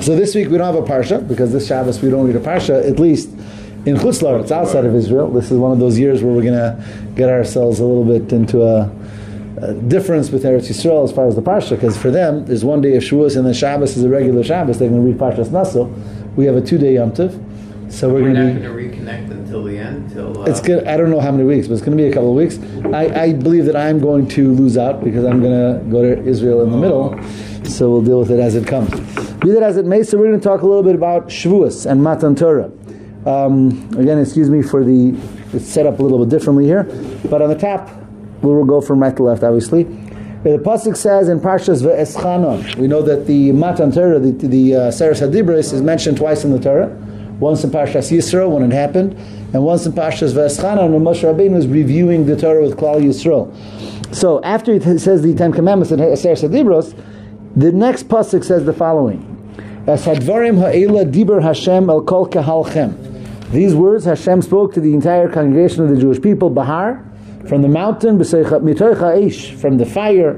So this week we don't have a parsha because this Shabbos we don't read a parsha. At least in Chutzlar, it's outside of Israel. This is one of those years where we're going to get ourselves a little bit into a, a difference with Eretz Yisrael as far as the parsha. Because for them, there's one day of Shavuos and then Shabbos is a regular Shabbos. They're going to read Parshas Naso. We have a two-day Yom Tov. So we're, We're going not to going be. to reconnect until the end, till. Uh, It's good. I don't know how many weeks, but it's going to be a couple of weeks. I, I believe that I'm going to lose out because I'm going to go to Israel in the middle. So we'll deal with it as it comes. Be that as it may, so we're going to talk a little bit about Shavuos and Matan Torah. Um, again, excuse me for the it's set up a little bit differently here, but on the top we will go from right to left, obviously. The pasuk says in Parshas Ve'eschanon, we know that the Matan Torah, the, the uh, Hadibris, is mentioned twice in the Torah. Once in Parshas Yisro when it happened, and once in Parshas Ve'eschanon when Moshe Rabbeinu was reviewing the Torah with Klal Yisrael. So after it says the Ten Commandments in Seres Hadibros, the next pasuk says the following: "As hadvarim ha'ela diber Hashem el kol kahalchem." These words Hashem spoke to the entire congregation of the Jewish people. Bahar, from the mountain, mitoicha ish, from the fire,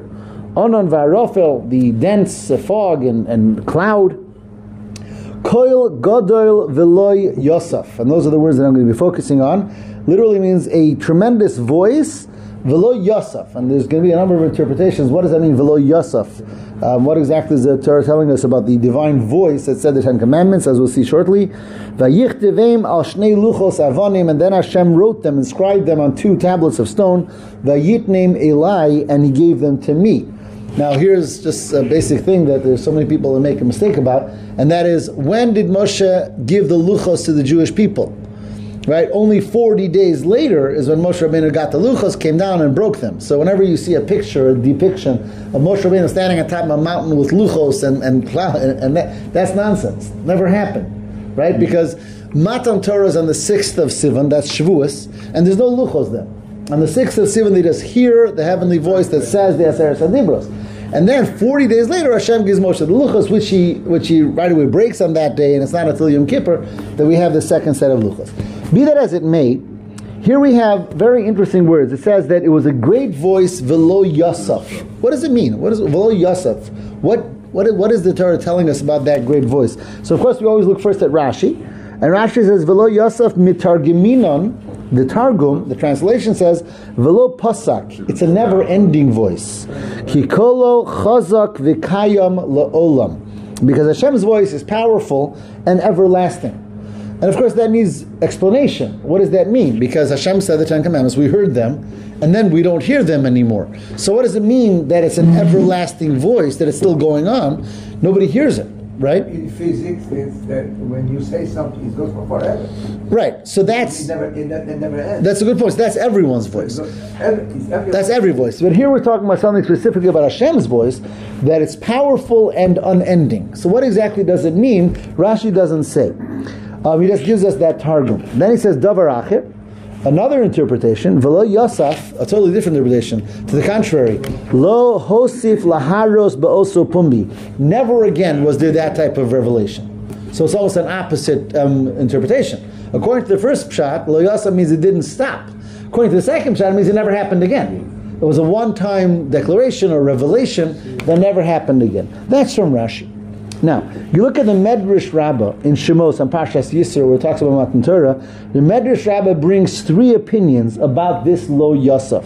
onon va'rofel, the dense fog and, and cloud. Koil Godol Veloy Yosef. And those are the words that I'm going to be focusing on. Literally means a tremendous voice, Veloy Yosef. And there's going to be a number of interpretations. What does that mean, Veloy Yosef? Um, what exactly is the Torah telling us about the divine voice that said the Ten Commandments, as we'll see shortly? Al shnei luchos and then Hashem wrote them, inscribed them on two tablets of stone. Vayitnem Eli, and He gave them to me. Now, here's just a basic thing that there's so many people that make a mistake about, and that is when did Moshe give the luchos to the Jewish people? Right? Only 40 days later is when Moshe Rabbeinu got the luchos, came down and broke them. So whenever you see a picture, a depiction of Moshe Rabbeinu standing on top of a mountain with luchos and and, and, and that, that's nonsense. Never happened, right? Because Matan Torah is on the 6th of Sivan, that's Shavuos, and there's no luchos there. On the 6th of Sivan, they just hear the heavenly voice that says the Aseret Sadibros. And then 40 days later, Hashem gives Moshe the luchos, which he, which he right away breaks on that day, and it's not until Yom Kippur that we have the second set of luchos. Be that as it may, here we have very interesting words. It says that it was a great voice, velo Yosef. What does it mean? What is velo Yosef? What, what, what is the Torah telling us about that great voice? So of course we always look first at Rashi, and Rashi says velo Yosef mitargiminon. The Targum, the translation says velo pasak. It's a never-ending voice. Kikolo chazak vikayam laolam. Because Hashem's voice is powerful and everlasting. And of course, that needs explanation. What does that mean? Because Hashem said the Ten Commandments, we heard them, and then we don't hear them anymore. So, what does it mean that it's an everlasting voice, that it's still going on? Nobody hears it, right? In physics, it's that when you say something, it goes for forever. Right. So, that's It never, it, ne- it never ends. that's a good point. So that's everyone's voice. Every, every That's every voice. But here we're talking about something specifically about Hashem's voice, that it's powerful and unending. So, what exactly does it mean? Rashi doesn't say. Um, he just gives us that targum. Then he says, Davar another interpretation, Velo Yosef, a totally different interpretation. To the contrary, Lo Hosif Laharos Ba'oso Pumbi. Never again was there that type of revelation. So it's almost an opposite um, interpretation. According to the first pshat, Lo Yosef means it didn't stop. According to the second pshat, it means it never happened again. It was a one-time declaration or revelation that never happened again. That's from Rashi. Now, you look at the Medrash Rabbah in Shemos and Parshas Yisro, where it talks about Matan Torah. The Medrash Rabbah brings three opinions about this Lo Yosef.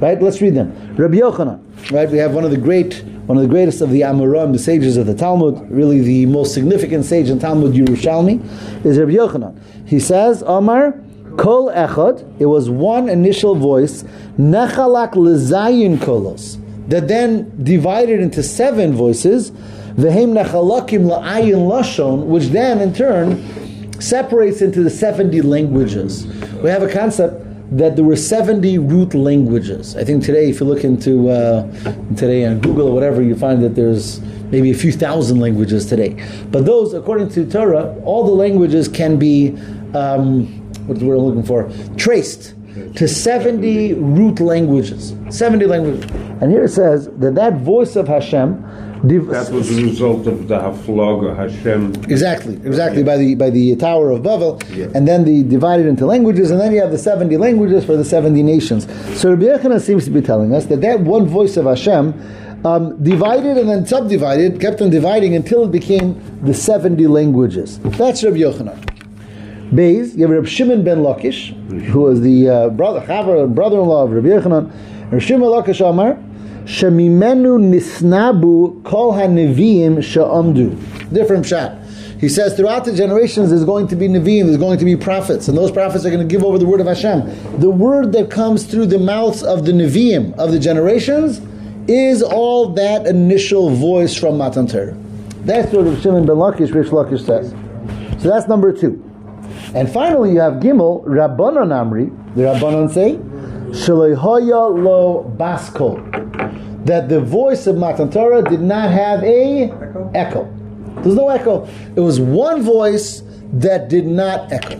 Right? Let's read them. Rabbi Yochanan. Right? We have one of the great, one of the greatest of the Amoram, the sages of the Talmud. Really, the most significant sage in Talmud Yerushalmi is Rabbi Yochanan. He says, Omar. Kol echad, it was one initial voice, nechalak lezayin kolos, that then divided into seven voices, Vehem nechalakim la'ayin lashon, which then in turn separates into the 70 languages. We have a concept that there were 70 root languages. I think today, if you look into uh, today on Google or whatever, you find that there's maybe a few thousand languages today. But those, according to Torah, all the languages can be, um, what's the word I'm looking for, traced to 70 root languages. 70 languages. And here it says that that voice of Hashem div- That was the result of the Haflaga Hashem. Exactly, exactly by the by the Tower of Babel, and then the divided into languages, and then you have the seventy languages for the seventy nations. So Rabbi Yochanan seems to be telling us that that one voice of Hashem um, divided and then subdivided, kept on dividing until it became the 70 languages. That's Rabbi Yochanan. Beis, you have Rabbi Shimon ben Lakish, who was the uh, brother, brother-in-law of Rabbi Yochanan. Rabbi Shimon Lakish Amar, Shemimenu nisnabu kol ha-neviim sha'amdu. Different shot. He says throughout the generations there's going to be Nevi'im, there's going to be prophets, and those prophets are going to give over the word of Hashem. The word that comes through the mouths of the Nevi'im of the generations is all that initial voice from Matan Torah. That's what Shimon ben Lakish, Rish Lakish says. So that's number two. And finally you have Gimel, Rabbanon Amri, the Rabbanon say, Shalehoya lo baskol. That the voice of Matan Torah did not have a Echo? echo. There's no echo. It was one voice that did not echo.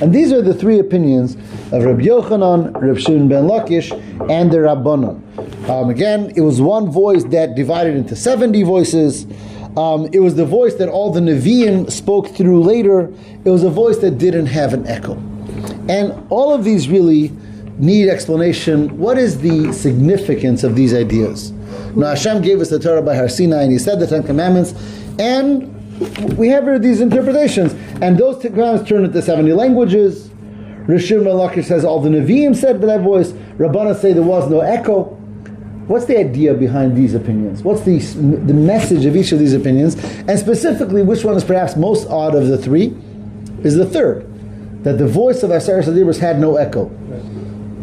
And these are the three opinions of Rabbi Yochanan, Rabbi Shimon ben Lakish, and the Rabbanon. Um, again, it was one voice that divided into 70 voices. Um, it was the voice that all the Nevi'im spoke through later. It was a voice that didn't have an echo. And all of these really need explanation. What is the significance of these ideas? Now Hashem gave us the Torah by Har Sinai, and He said the Ten Commandments, and we have these interpretations. And those Ten Commandments turn into 70 languages. Rishon Malakish says all the Nevi'im said by that voice. Rabbana say there was no echo. What's the idea behind these opinions? What's the, the message of each of these opinions? And specifically, which one is perhaps most odd of the three? Is the third. That the voice of Asar Sadibris had no echo.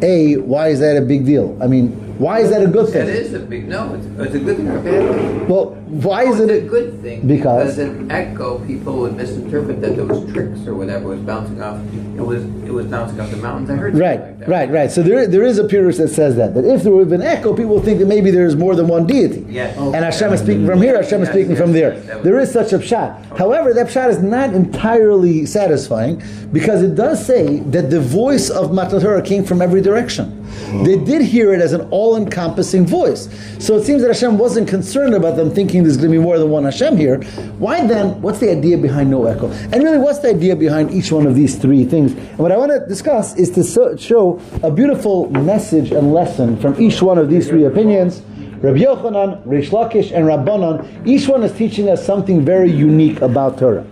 A, why is that a big deal? I mean, why is that a good thing? That is a big no. It's, it's a good thing or a bad thing. Well, why No, is it a good thing? Because? an echo, people would misinterpret that there was tricks or whatever was bouncing off. It was it was bouncing off the mountains. I heard Right, like that. right, right. So there, there is a Purus that says that. That if there would have been echo, people would think that maybe there is more than one deity. Yes. And Hashem is speaking from here, Hashem is speaking yes, from there. yes, There is such a pshat. However, that pshat is not entirely satisfying because it does say that the voice of Matan Torah came from every direction. They hmm. did hear it as an all-encompassing voice. So it seems that Hashem wasn't concerned about them thinking there's going to be more than one Hashem here. Why then? What's the idea behind no echo? And really, what's the idea behind each one of these three things? And what I want to discuss is to show a beautiful message and lesson from each one of these three opinions. Rabbi Yochanan, Rish Lakish, and Rabbanan, each one is teaching us something very unique about Torah.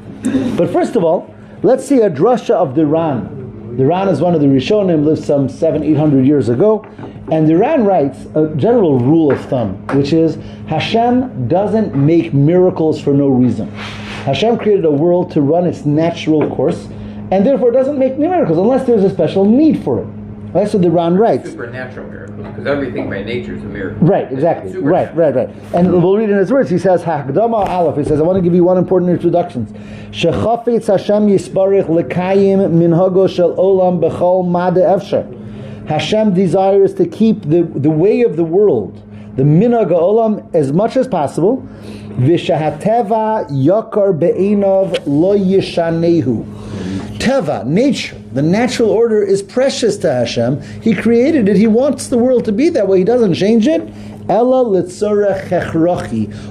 But first of all, let's see a drasha of the Ran. The Ran is one of the Rishonim, lived some seven, eight hundred years ago. And the Ran writes a general rule of thumb, which is Hashem doesn't make miracles for no reason. Hashem created a world to run its natural course, and therefore doesn't make miracles unless there's a special need for it. That's what the Ran writes. Supernatural miracles, because everything by nature is a miracle. Right, exactly. Right, right, right. And we'll read in his words. He says, "Hakdama Aleph." He says, "I want to give you one important introduction. Shechafetz Hashem yisbarich lekayim minhago shel olam bechol made efsher." Hashem desires to keep the, the way of the world, the minhag olam, as much as possible. Vishahateva yakar be'enov lo yishanehu. Teva, nature, the natural order is precious to Hashem. He created it. He wants the world to be that way. He doesn't change it. Ella.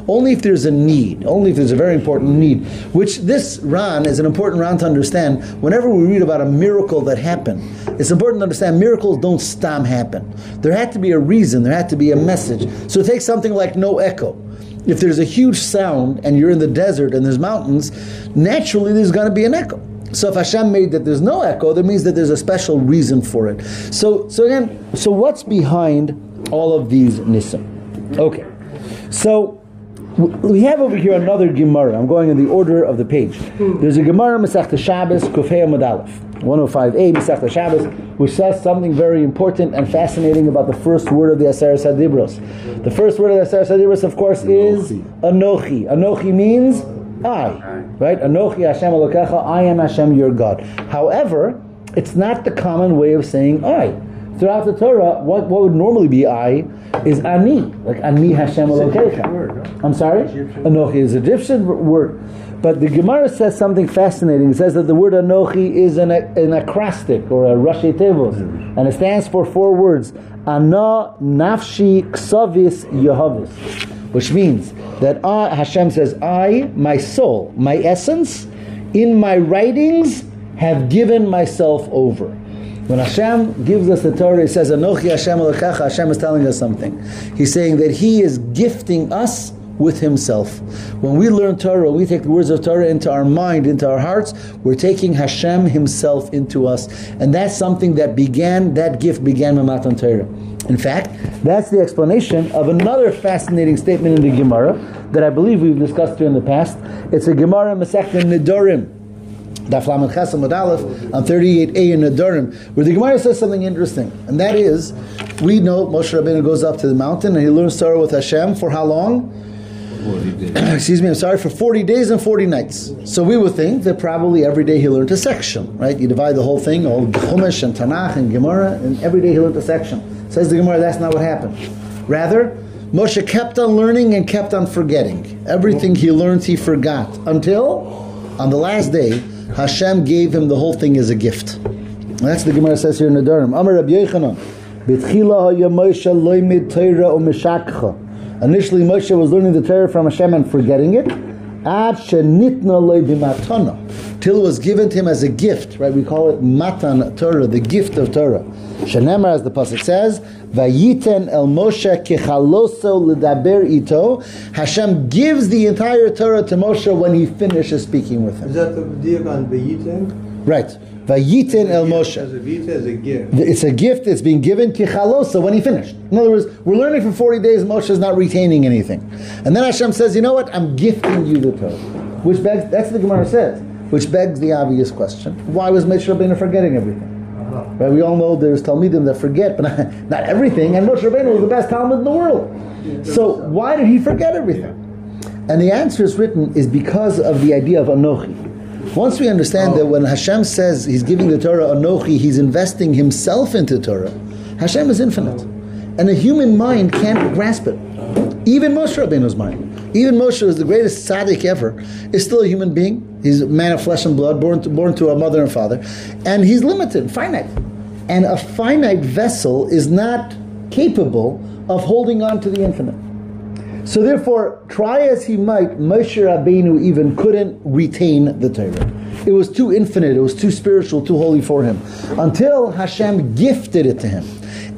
Only if there's a need. Only if there's a very important need. Which this Ran is an important Ran to understand. Whenever we read about a miracle that happened, it's important to understand miracles don't stam happen. There had to be a reason. There had to be a message. So take something like no echo. If there's a huge sound and you're in the desert and there's mountains, naturally there's going to be an echo. So if Hashem made that there's no echo, that means that there's a special reason for it. So, so again, so what's behind all of these nisim? Okay, so we have over here another Gemara. I'm going in the order of the page. There's a Gemara Masechta Shabbos Kufei Amud Aleph, 105a Masechta Shabbos, which says something very important and fascinating about the first word of the Aseret Sadibros. The first word of the Aseret Sadibros, of course, is Anochi. Anochi means I, right? Anochi Hashem Elokecha, I am Hashem your God. However, it's not the common way of saying I. Throughout the Torah, what, what would normally be I is Ani, like Ani Hashem Elokecha. I'm sorry? Anochi is Egyptian word. But the Gemara says something fascinating. It says that the word Anochi is an, an acrostic or a Roshei Tevos, and it stands for four words: Ana, Nafshi, Ksavis, Yehavis, which means that I, Hashem says, I, my soul, my essence, in my writings, have given myself over. When Hashem gives us the Torah, He says, Anochi Hashem Elokecha, Hashem is telling us something. He's saying that He is gifting us with Himself. When we learn Torah, we take the words of Torah into our mind, into our hearts, we're taking Hashem Himself into us. And that's something that began, that gift began with Matan Torah. In fact, that's the explanation of another fascinating statement in the Gemara that I believe we've discussed here in the past. It's a Gemara Masech Nidorim. Daf Lamed Chesam Aleph on 38a in Nadarim, where the Gemara says something interesting, and that is, we know Moshe Rabbeinu goes up to the mountain and he learns Torah with Hashem for how long? Excuse me, I'm sorry, for 40 days and 40 nights. So we would think that probably every day he learned a section, right? You divide the whole thing, all Chumash and Tanakh and Gemara, and every day he learned a section. Says the Gemara, that's not what happened. Rather, Moshe kept on learning and kept on forgetting. Everything he learned, he forgot until on the last day, Hashem gave him the whole thing as a gift. That's the Gemara says here in the Durham. Amar Rabbi umeshakcha. Initially, Moshe was learning the Torah from Hashem and forgetting it. Till it was given to him as a gift, right? We call it matan Torah, the gift of Torah. Shenemar, as the pasuk says, Vayiten el Moshe kichaloso ledaber ito. Hashem gives the entire Torah to Moshe when he finishes speaking with him. Is that the diak on Vayiten? Right. Vayiten el Moshe. As a vita, as a gift. It's a gift that's being given kichalosa when he finished. In other words, we're learning for 40 days, Moshe is not retaining anything. And then Hashem says, you know what? I'm gifting you the Torah. Which begs, that's what the Gemara says, which begs the obvious question. Why was Moshe Rabbeinu forgetting everything? Right? We all know there's Talmidim that forget, but not, not everything. And Moshe Rabbeinu was the best Talmid in the world. So why did he forget everything? And the answer is written is because of the idea of Anochi. Once we understand that when Hashem says He's giving the Torah Anochi, He's investing Himself into Torah. Hashem is infinite, and a human mind can't grasp it. Even Moshe Rabbeinu's mind, even Moshe, is the greatest tzaddik ever, is still a human being. He's a man of flesh and blood, born to, born to a mother and father, and he's limited, finite. And a finite vessel is not capable of holding on to the infinite. So therefore, try as he might, Moshe Rabbeinu even couldn't retain the Torah. It was too infinite, it was too spiritual, too holy for him. Until Hashem gifted it to him.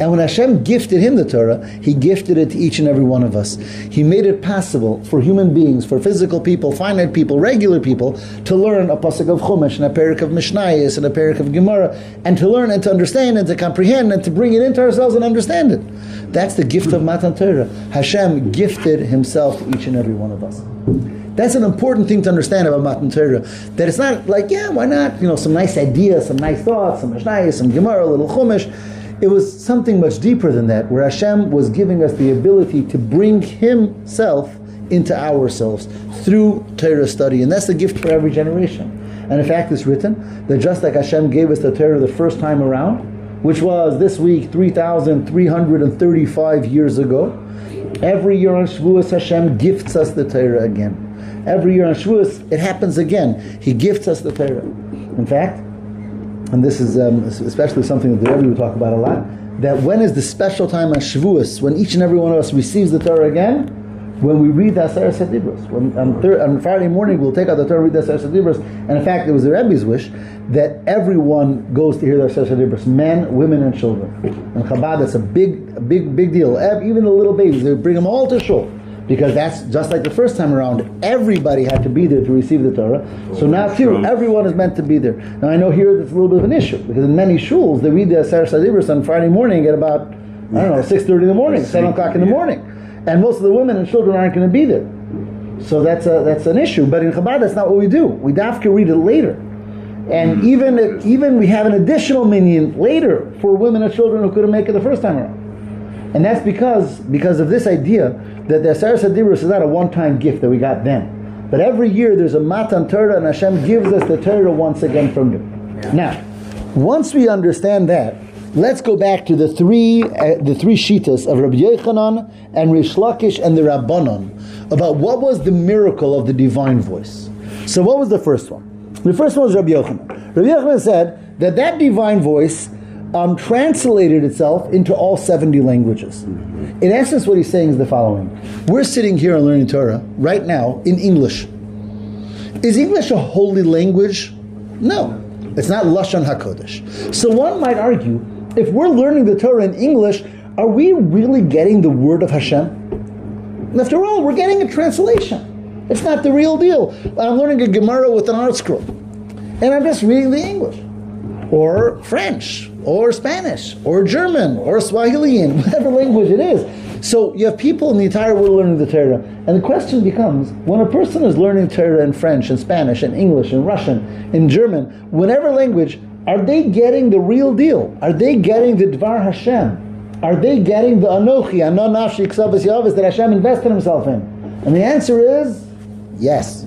And when Hashem gifted him the Torah, He gifted it to each and every one of us. He made it possible for human beings, for physical people, finite people, regular people, to learn a pasuk of Chumash and a parak of Mishnayos and a parak of Gemara, and to learn and to understand and to comprehend and to bring it into ourselves and understand it. That's the gift of Matan Torah. Hashem gifted Himself to each and every one of us. That's an important thing to understand about Matan Torah. That it's not like, yeah, why not? You know, some nice ideas, some nice thoughts, some Mishnayos, some Gemara, a little Chumash. It was something much deeper than that, where Hashem was giving us the ability to bring Himself into ourselves through Torah study. And that's the gift for every generation. And in fact, it's written that just like Hashem gave us the Torah the first time around, which was this week 3,335 years ago, every year on Shavuos Hashem gifts us the Torah again. Every year on Shavuos, it happens again. He gifts us the Torah. In fact, and this is um, especially something that the Rebbe would talk about a lot, that when is the special time on Shavuos, when each and every one of us receives the Torah again? When we read the Aseret. When on, thir- on Friday morning we'll take out the Torah, read the Aseret and in fact it was the Rebbe's wish that everyone goes to hear the Aseret men, women, and children. In Chabad, that's a big, big, big deal. Even the little babies, they bring them all to shul because that's just like the first time around. Everybody had to be there to receive the Torah. So now too, everyone is meant to be there. Now I know here that's a little bit of an issue because in many shuls they read the Asar Sadibris on Friday morning at about I don't know six thirty in the morning, seven o'clock in the morning, and most of the women and children aren't going to be there. So that's a that's an issue. But in Chabad, that's not what we do. We to read it later. And even if, even we have an additional minyan later for women and children who couldn't make it the first time around. And that's because because of this idea that the Asar Sadirus is not a one-time gift that we got then. But every year there's a Matan Torah and Hashem gives us the Torah once again from new. Now, once we understand that, let's go back to the three uh, the three shitas of Rabbi Yochanan and Rish Lakish and the Rabbanon about what was the miracle of the divine voice. So what was the first one? The first one was Rabbi Yochanan. Rabbi Yochanan said that that divine voice um, translated itself into all 70 languages. In essence, what he's saying is the following We're sitting here and learning Torah right now in English. Is English a holy language? No. It's not Lashon HaKodesh. So one might argue, if we're learning the Torah in English, are we really getting the word of Hashem? And after all, we're getting a translation. It's not the real deal. I'm learning a Gemara with an ArtScroll, and I'm just reading the English, or French, or Spanish, or German, or Swahilian, whatever language it is. So you have people in the entire world learning the Torah, and the question becomes: when a person is learning Torah in French, and Spanish, and English, and Russian, in German, whatever language, are they getting the real deal? Are they getting the Dvar Hashem? Are they getting the Anochi, Anon Nafshi Yavis that Hashem invested himself in? And the answer is yes.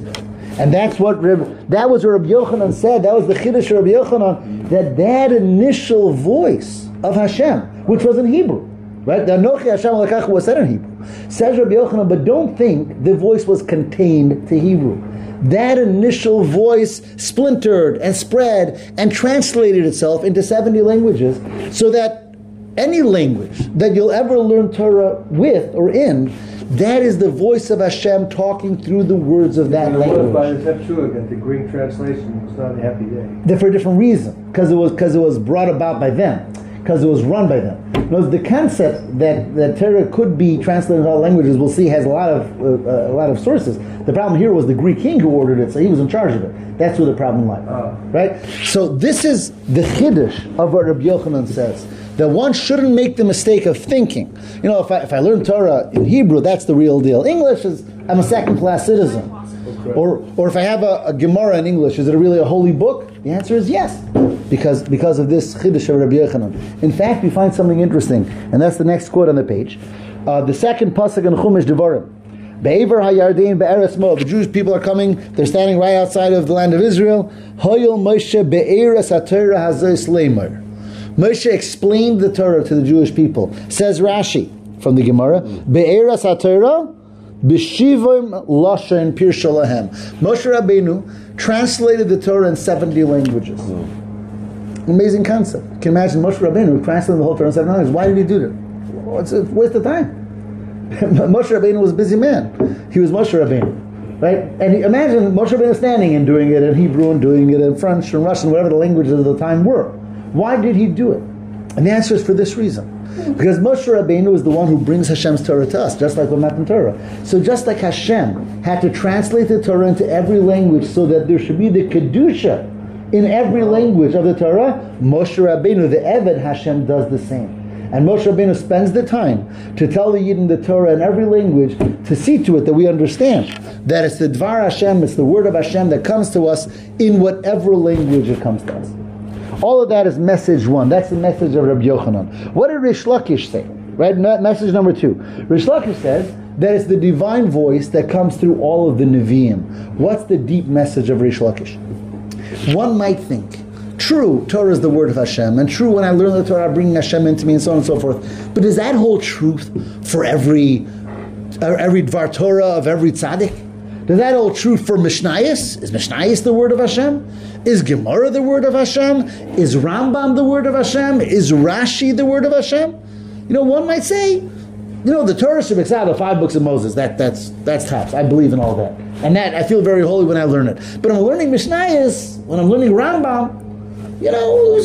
And that's what Reb, that was what Rabbi Yochanan said. That was the Chiddush of Rabbi Yochanan. That that initial voice of Hashem, which was in Hebrew, right? The Anochi Hashem was said in Hebrew. Says Rabbi Yochanan, but don't think the voice was contained to Hebrew. That initial voice splintered and spread and translated itself into 70 languages so that any language that you'll ever learn Torah with or in, that is the voice of Hashem talking through the words of that was by language. the Septuagint, the Greek translation was not a happy day. They're for a different reason, because it was because it was brought about by them, because it was run by them. Notice the concept that that Torah could be translated in all languages, we'll see, has a lot of uh, uh, a lot of sources. The problem here was the Greek king who ordered it, so he was in charge of it. That's where the problem lies, Ah. right? So this is the chiddush of what Rabbi Yochanan says. That one shouldn't make the mistake of thinking, you know, if I, if I learn Torah in Hebrew, that's the real deal. English is, I'm a second class citizen. Or, or if I have a, a Gemara in English, is it really a holy book? The answer is yes, because, because of this Chiddush of Rabbi Yochanan. In fact, we find something interesting, and that's the next quote on the page. Uh, the second pasuk in Chumash Devarim. Be'ever hayarden be'eretz Moab. The Jewish people are coming. They're standing right outside of the land of Israel. Hoyel Moshe be'eretz haTorah hazos leimar. Moshe explained the Torah to the Jewish people. Says Rashi from the Gemara, Be'eras HaTorah, B'shivim Lashon Pirshalahem. Moshe Rabbeinu translated the Torah in 70 languages. Amazing concept. You can imagine Moshe Rabbeinu translating the whole Torah in 70 languages. Why did he do that? It's a waste of time. Moshe Rabbeinu was a busy man. He was Moshe Rabbeinu. Right? And he, imagine Moshe Rabbeinu standing and doing it in Hebrew and doing it in French and Russian, whatever the languages of the time were. Why did he do it? And the answer is for this reason. Because Moshe Rabbeinu is the one who brings Hashem's Torah to us, just like with Matan Torah. So just like Hashem had to translate the Torah into every language so that there should be the Kedusha in every language of the Torah, Moshe Rabbeinu, the Eved Hashem, does the same. And Moshe Rabbeinu spends the time to tell the Yidden the Torah in every language to see to it that we understand that it's the Dvar Hashem, it's the word of Hashem that comes to us in whatever language it comes to us. All of that is message one. That's the message of Rabbi Yochanan. What did Rish Lakish say? Right, Me- message number two. Rish Lakish says that it's the divine voice that comes through all of the Nevi'im. What's the deep message of Rish Lakish? One might think, true, Torah is the word of Hashem, and true, when I learn the Torah, I bring Hashem into me, and so on and so forth. But is that whole truth for every every Dvar Torah of every tzaddik? Does that hold true for Mishnayos? Is Mishnayos the word of Hashem? Is Gemara the word of Hashem? Is Rambam the word of Hashem? Is Rashi the word of Hashem? You know, one might say, you know, the Torah should mix out the five books of Moses. That that's that's tops. I believe in all that, and that I feel very holy when I learn it. But I'm learning Mishnayos, when I'm learning Rambam, you know,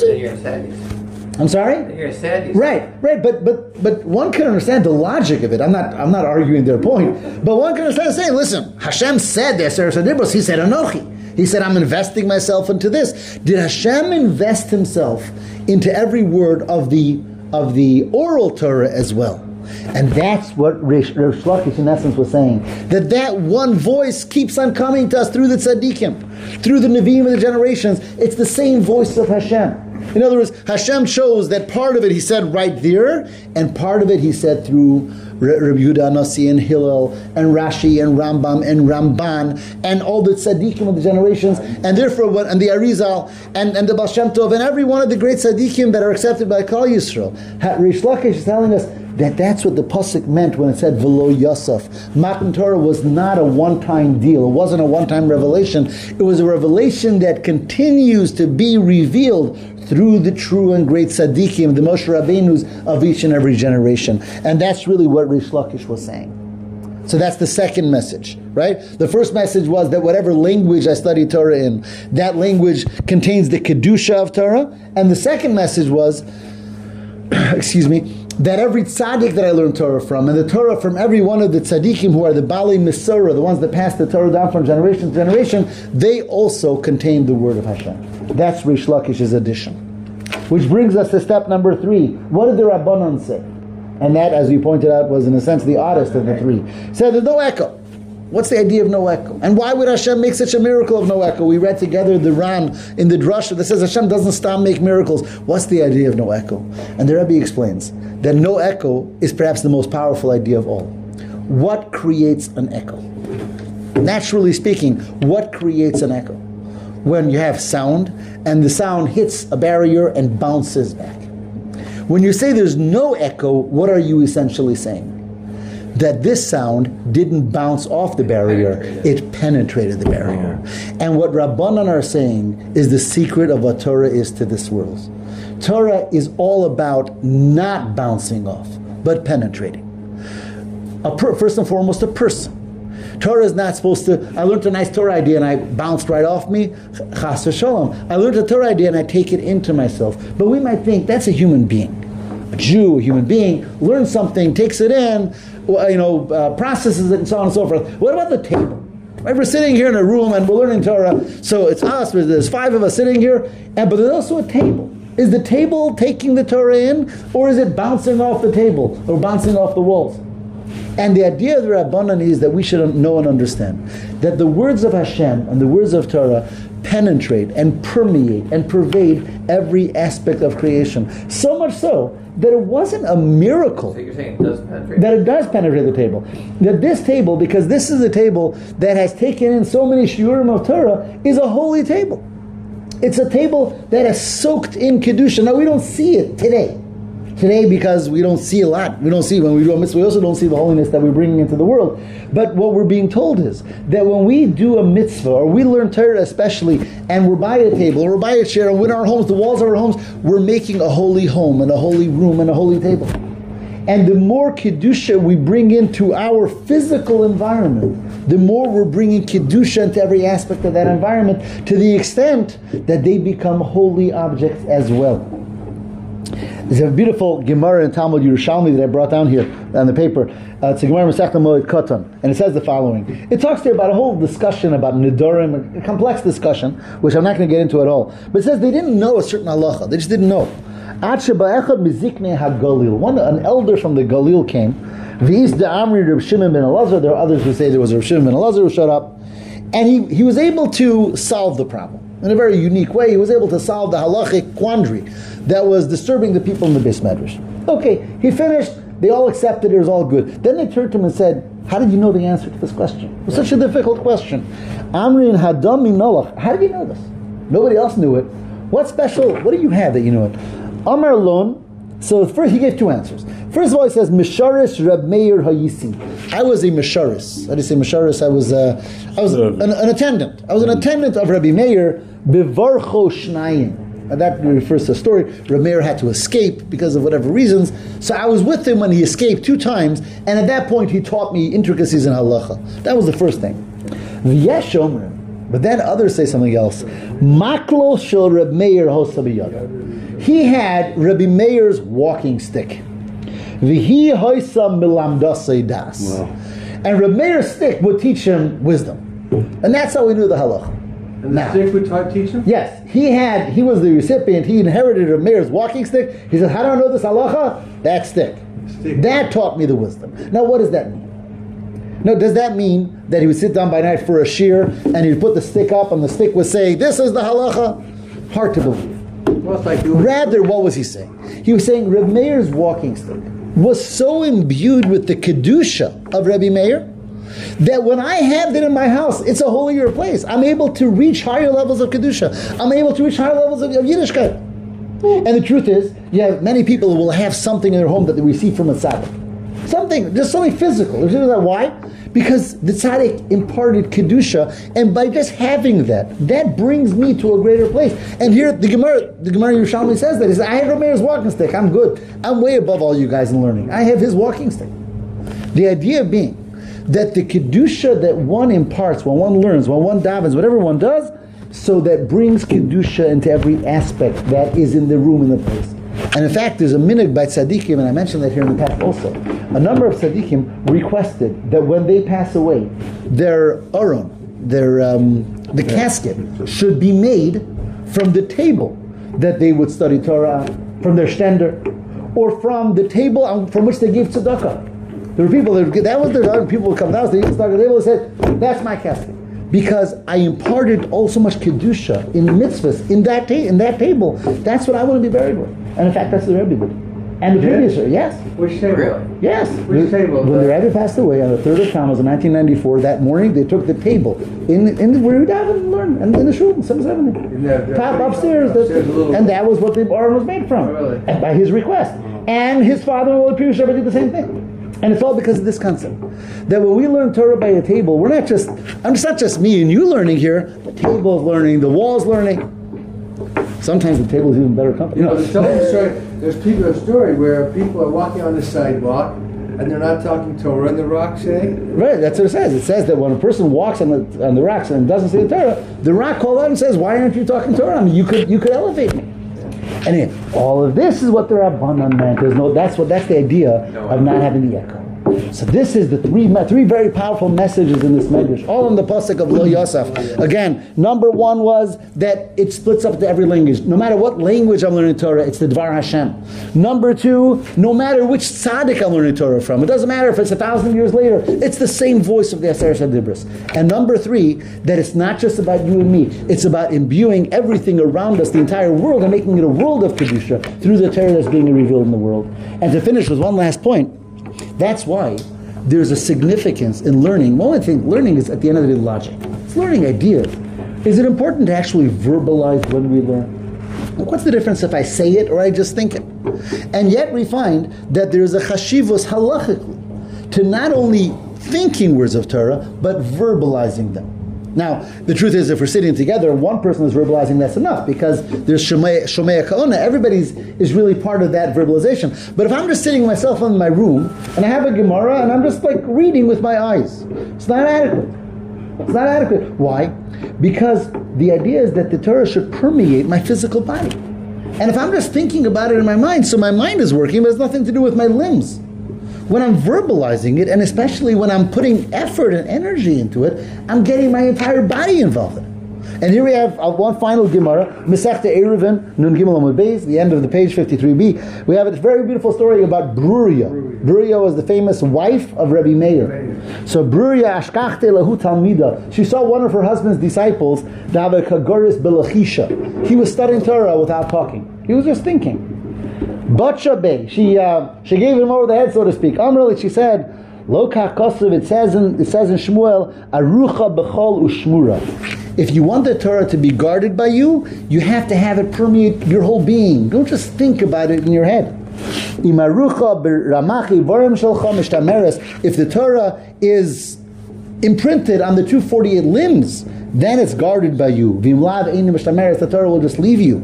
I'm sorry. You're a sadist. Right, right, but but but one can understand the logic of it. I'm not I'm not arguing their point, but one can understand saying, listen, Hashem said this, he said Anochi. He said, I'm investing myself into this. Did Hashem invest himself into every word of the of the oral Torah as well? And that's what Rish, Rish Lakish in essence was saying. That that one voice keeps on coming to us through the tzaddikim, through the Nevi'im of the generations. It's the same voice of Hashem. In other words, Hashem chose that part of it he said right there, and part of it he said through Rabbi Yehuda Nasi and Hillel and Rashi and Rambam and Ramban and all the tzaddikim of the generations, and therefore what, and the Arizal and, and the Baal Shem Tov and every one of the great tzaddikim that are accepted by Kal Yisrael. Rish Lakish is telling us that that's what the pasuk meant when it said "Velo Yosef." Matan Torah was not a one-time deal. It wasn't a one-time revelation. It was a revelation that continues to be revealed through the true and great tzaddikim, the Moshe Rabbeinu's of each and every generation. And that's really what Rish Lakish was saying. So that's the second message, right? The first message was that whatever language I study Torah in, that language contains the kedusha of Torah. And the second message was, excuse me, that every tzaddik that I learn Torah from, and the Torah from every one of the tzaddikim who are the Bali Misora, the ones that pass the Torah down from generation to generation, they also contain the word of Hashem. That's Rish Lakish's addition. Which brings us to step number three. What did the Rabbanon say? And that, as we pointed out, was in a sense the oddest of the three. Said there's no echo. What's the idea of no echo? And why would Hashem make such a miracle of no echo? We read together the Ran in the Drasha that says Hashem doesn't stop make miracles. What's the idea of no echo? And the Rebbe explains that no echo is perhaps the most powerful idea of all. What creates an echo? Naturally speaking, what creates an echo? When you have sound and the sound hits a barrier and bounces back. When you say there's no echo, what are you essentially saying? That this sound didn't bounce off the barrier, it penetrated the barrier. Uh-huh. And what Rabbanan are saying is the secret of what Torah is to this world. Torah is all about not bouncing off, but penetrating. A per, first and foremost, a person. Torah is not supposed to. I learned a nice Torah idea and I bounced right off me. Chas v'shalom. I learned a Torah idea and I take it into myself. But we might think that's a human being, a Jew, a human being, learns something, takes it in, you know, uh, processes it, and so on and so forth. What about the table? Right, we're sitting here in a room and we're learning Torah. So it's us. There's five of us sitting here, and but there's also a table. Is the table taking the Torah in, or is it bouncing off the table or bouncing off the walls? And the idea of the Rabbanan is that we should know and understand that the words of Hashem and the words of Torah penetrate and permeate and pervade every aspect of creation. So much so that it wasn't a miracle. So you're saying it does penetrate? That it does penetrate the table. That this table, because this is a table that has taken in so many shiurim of Torah, is a holy table. It's a table that has soaked in Kedusha. Now, we don't see it today. Today, because we don't see a lot. We don't see, when we do a mitzvah, we also don't see the holiness that we're bringing into the world. But what we're being told is that when we do a mitzvah, or we learn Torah especially, and we're by a table, or we're by a chair, and we're in our homes, the walls of our homes, we're making a holy home, and a holy room, and a holy table. And the more Kedusha we bring into our physical environment, the more we're bringing Kedusha into every aspect of that environment to the extent that they become holy objects as well. There's a beautiful Gemara in Talmud Yerushalmi that I brought down here on the paper. Uh, it's a Gemara Masechta Moed Katan, and it says the following. It talks there about a whole discussion about Nidorim, a complex discussion, which I'm not going to get into at all. But it says they didn't know a certain halacha. They just didn't know. One, an elder from the Galil came. There are others who say there was Reb Shimon ben Elazar who showed up, and he, he was able to solve the problem in a very unique way. He was able to solve the halachic quandary that was disturbing the people in the beis medrash. Okay, he finished. They all accepted it. Was all good. Then they turned to him and said, "How did you know the answer to this question? It was such a difficult question." Amri and Hadam Minolach. How did you know this? Nobody else knew it. What special? What do you have that you know it? Amar Lon. So first he gave two answers. First of all, he says Misharis Reb Meir Hayisi. I was a Misharis. How do you say Misharis? I was uh, I was an, an attendant. I was an attendant of Rabbi Meir Bivarcho Shnayim. And that refers to a story. Reb Meir had to escape because of whatever reasons. So I was with him when he escaped two times, and at that point he taught me intricacies in halacha. That was the first thing. V'yesh omrim. But then others say something else. Maklo shel Reb Meir hosabiyada. He had Rabbi Meir's walking stick. V'hi hoisa milamdasei das. And Reb Meir's stick would teach him wisdom. And that's how we knew the halacha. And the Now- stick would type teach him? Yes, he had. He was the recipient. He inherited a mayor's walking stick. He said, "How do I know this halacha? That stick. Stick. That taught me the wisdom." Now, what does that mean? No, does that mean that he would sit down by night for a shiur and he'd put the stick up and the stick would say, "This is the halacha"? Hard to believe. Well, it's like doing Rather, what was he saying? He was saying Reb Meir's walking stick was so imbued with the kedusha of Rebbe Meir that when I have it in my house, it's a holier place. I'm able to reach higher levels of kedusha. I'm able to reach higher levels of, of Yiddishkeit. And the truth is, you have many people who will have something in their home that they receive from a tzaddik. Something, just something physical. Why? Because the tzaddik imparted kedusha, and by just having that, that brings me to a greater place. And here, the Gemara, the Gemara Yerushalmi says that. He says, I have Rameir's walking stick. I'm good. I'm way above all you guys in learning. I have his walking stick. The idea being that the kedusha that one imparts, when one learns, when one davens, whatever one does, so that brings kedusha into every aspect that is in the room in the place. And in fact, there's a minhag by tzaddikim, and I mentioned that here in the past also. A number of tzaddikim requested that when they pass away, their aron, their um, the casket, should be made from the table that they would study Torah, from their stender, or from the table from which they gave tzedakah. There were people that that was their people would come down, they gave tzedakah, they would say, "That's my casket." Because I imparted all so much kedusha in mitzvahs in that ta- in that table. That's what I want to be buried with. And in fact, that's what the Rebbe did. And the Yeah? previous yes. Which table? Really? Yes. Which table? When the Rebbe passed away on the 3rd of Tammuz in 1994, that morning they took the table in, in the, where we davened and learn and in the shul, in 770. In the- the- Top upstairs. upstairs, a little- and that was what the Aron was made from. Oh, really? And by his request. And his father-in-law, the previous Rebbe, did the same thing. And it's all because of this concept. That when we learn Torah by a table, we're not just, I'm it's not just me and you learning here, the table's learning, the wall's learning. Sometimes the table is even better company. You know, there's there's people, a story where people are walking on the sidewalk and they're not talking Torah and the rocks say, Right, that's what it says. It says that when a person walks on the on the rocks and doesn't say the Torah, the rock calls out and says, "Why aren't you talking Torah? I mean, you could you could elevate me." And again, all of this is what the Rabbanan meant. There's no. That's what that's the idea of not having the echo. So this is the three three very powerful messages in this medrash, all in the pasuk of Lo Yosef. Again, number one was that it splits up to every language. No matter what language I'm learning Torah, it's the Dvar Hashem. Number two, no matter which tzaddik I'm learning Torah from, it doesn't matter if it's a thousand years later, it's the same voice of the Aser Shadibris. And number three, that it's not just about you and me, it's about imbuing everything around us, the entire world, and making it a world of Kedusha through the Torah that's being revealed in the world. And to finish with one last point, that's why there's a significance in learning. One thing, learning is at the end of the day logic. It's learning ideas. Is it important to actually verbalize when we learn? What's the difference if I say it or I just think it? And yet we find that there's a chashivos halachically to not only thinking words of Torah, but verbalizing them. Now, the truth is, if we're sitting together, one person is verbalizing, that's enough because there's Shomei Kaona. Everybody's is really part of that verbalization. But if I'm just sitting myself in my room and I have a Gemara and I'm just like reading with my eyes, it's not adequate. It's not adequate. Why? Because the idea is that the Torah should permeate my physical body. And if I'm just thinking about it in my mind, so my mind is working, but it has nothing to do with my limbs. When I'm verbalizing it, and especially when I'm putting effort and energy into it, I'm getting my entire body involved in it. And here we have uh, one final Gemara, Masechta Eruvin, Nun Gimel Amud Beis, the end of the page 53b. We have a very beautiful story about Bruria. Bruria was the famous wife of Rabbi Meir. So Bruria Ashkachte Lahu Talmida. She saw one of her husband's disciples, Dava Kagoris Belachisha. He was studying Torah without talking. He was just thinking. Batshabe, she uh, she gave him over the head, so to speak. Amrali, she said, Lo kosev, it says in it says in Shmuel, Arucha bechol ushmura. If you want the Torah to be guarded by you, you have to have it permeate your whole being. Don't just think about it in your head. If the Torah is imprinted on the 248 limbs, then it's guarded by you. Vimlav einim mishtameres, the Torah will just leave you.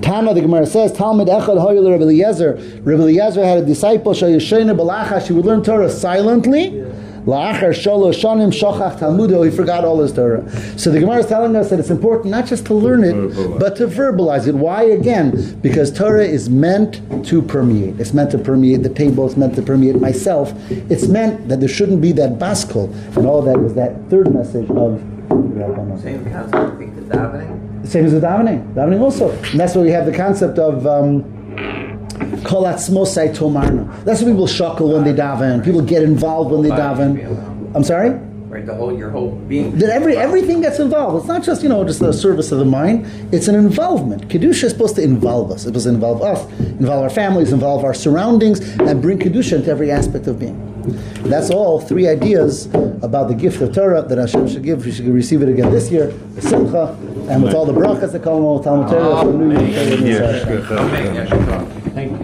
Tana, the Gemara says, Talmud Echad Hoyel Rabbi Eliezer. Rabbi Eliezer had a disciple, she would learn Torah silently. La'achar Shalosh Shanim Shochach Talmudo, he forgot all his Torah. So the Gemara is telling us that it's important not just to learn it, but to verbalize it. Why again? Because Torah is meant to permeate. It's meant to permeate the table, it's meant to permeate myself. It's meant that there shouldn't be that baskol. And all that was that third message of Same concept, I think, the davening. Same as the davening. Davening also. And that's why we have the concept of um, kol atzmosai tomarna. That's why people shuckle when they daven. People get involved when they daven. I'm sorry? Right, the whole, your whole being. That every everything gets involved. It's not just you know just the service of the mind. It's an involvement. Kedusha is supposed to involve us. It supposed to involve us, involve our families, involve our surroundings, and bring kedusha into every aspect of being. That's all three ideas about the gift of Torah that Hashem should give. We should receive it again this year, with simcha, and with all the brachas that come with Talmud Torah. for the new